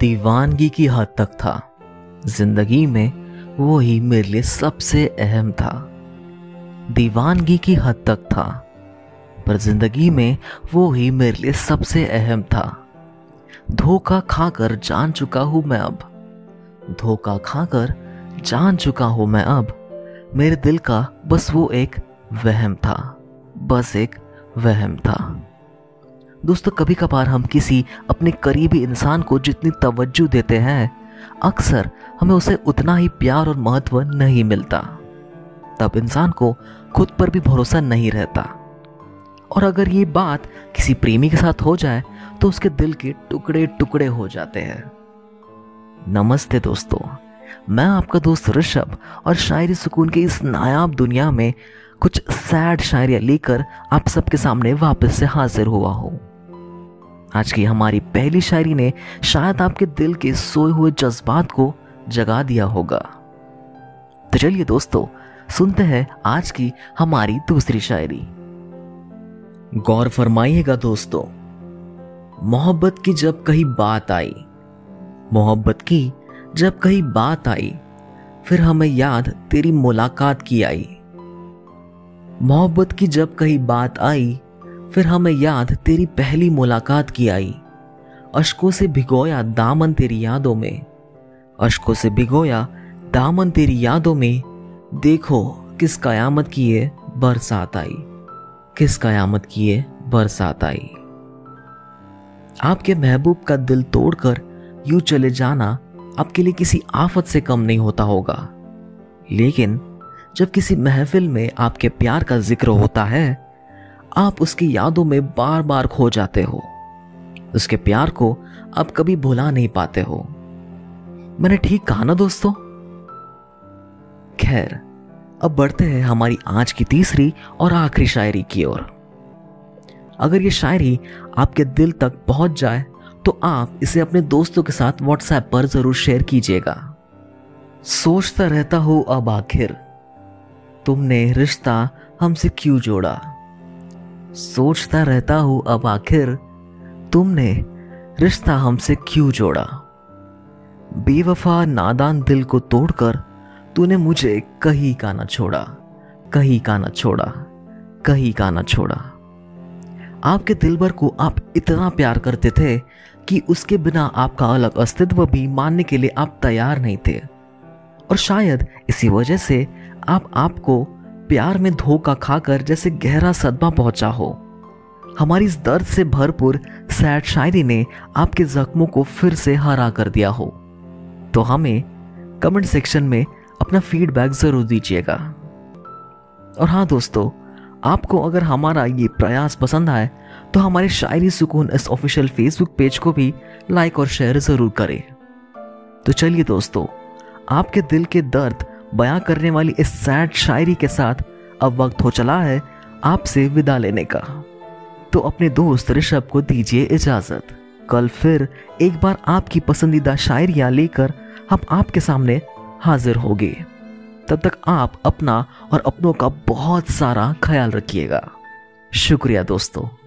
दीवानगी की हद तक था। ज़िंदगी में वो ही मेरे लिए सबसे अहम था। दीवानगी की हद तक था, पर ज़िंदगी में वो ही मेरे लिए सबसे अहम था। धोखा खाकर जान चुका हूँ मैं अब। धोखा खाकर जान चुका हूँ मैं अब। मेरे दिल का बस वो एक वहम था, बस एक वहम था। दोस्तों, कभी कभार हम किसी अपने करीबी इंसान को जितनी तवज्जो देते हैं, अक्सर हमें उसे उतना ही प्यार और महत्व नहीं मिलता। तब इंसान को खुद पर भी भरोसा नहीं रहता। और अगर ये बात किसी प्रेमी के साथ हो जाए तो उसके दिल के टुकड़े टुकड़े हो जाते हैं। नमस्ते दोस्तों, मैं आपका दोस्त ऋषभ, और शायरी सुकून की इस नायाब दुनिया में कुछ सैड शायरियाँ लेकर आप सबके सामने वापस से हाजिर हुआ हूँ। आज की हमारी पहली शायरी ने शायद आपके दिल के सोए हुए जज्बात को जगा दिया होगा। तो चलिए दोस्तों, सुनते हैं आज की हमारी दूसरी शायरी। गौर फरमाइएगा दोस्तों, मोहब्बत की जब कहीं बात आई, मोहब्बत की जब कहीं बात आई, फिर हमें याद तेरी मुलाकात की आई। मोहब्बत की जब कहीं बात आई फिर हमें याद तेरी पहली मुलाकात की आई। अशकों से भिगोया दामन तेरी यादों में। अशकों से भिगोया दामन तेरी यादों में। देखो किस कयामत की ये बरसात आई। किस कयामत की ये बरसात आई। आपके महबूब का दिल तोड़कर यूँ चले जाना आपके लिए किसी आफत से कम नहीं होता होगा। लेकिन जब किसी महफिल में आपके प्यार का ज़िक्र होता है आप उसकी यादों में बार बार खो जाते हो। उसके प्यार को आप कभी भुला नहीं पाते हो। मैंने ठीक कहा ना दोस्तों? खैर, अब बढ़ते हैं हमारी आज की तीसरी और आखिरी शायरी की ओर। अगर ये शायरी आपके दिल तक पहुँच जाए तो आप इसे अपने दोस्तों के साथ व्हाट्सएप पर ज़रूर शेयर कीजिएगा। सोचता रहता हो अब आखिर, तुमने रिश्ता हमसे क्यों जोड़ा? सोचता रहता हूँ, अब आखिर तुमने रिश्ता हमसे क्यों जोड़ा? बेवफा, नादान दिल को तोड़कर तूने मुझे कहीं का ना छोड़ा, कहीं का ना छोड़ा, कहीं का ना छोड़ा। आपके दिलबर को आप इतना प्यार करते थे कि उसके बिना आपका अलग अस्तित्व भी मानने के लिए आप तैयार नहीं थे। और शायद इसी वजह से आप आपको प्यार में धोखा खाकर जैसे गहरा सदमा पहुँचा हो। हमारी इस दर्द से भरपूर सैड शायरी ने आपके जख्मों को फिर से हरा कर दिया हो। तो हमें कमेंट सेक्शन में अपना फीडबैक ज़रूर दीजिएगा। और हाँ दोस्तों, आपको अगर हमारा ये प्रयास पसंद आए तो हमारे शायरी सुकून इस ऑफिशियल फेसबुक पेज को भी लाइक और शेयर ज़रूर करें। तो चलिए दोस्तों, आपके दिल के दर्द बयां करने वाली इस सैड शायरी के साथ अब वक्त हो चला है आपसे विदा लेने का। तो अपने दोस्त ऋषभ को दीजिए इजाज़त। कल फिर एक बार आपकी पसंदीदा शायरियाँ लेकर हम आपके सामने हाजिर होंगे। तब तक आप अपना और अपनों का बहुत सारा ख्याल रखिएगा। शुक्रिया दोस्तों।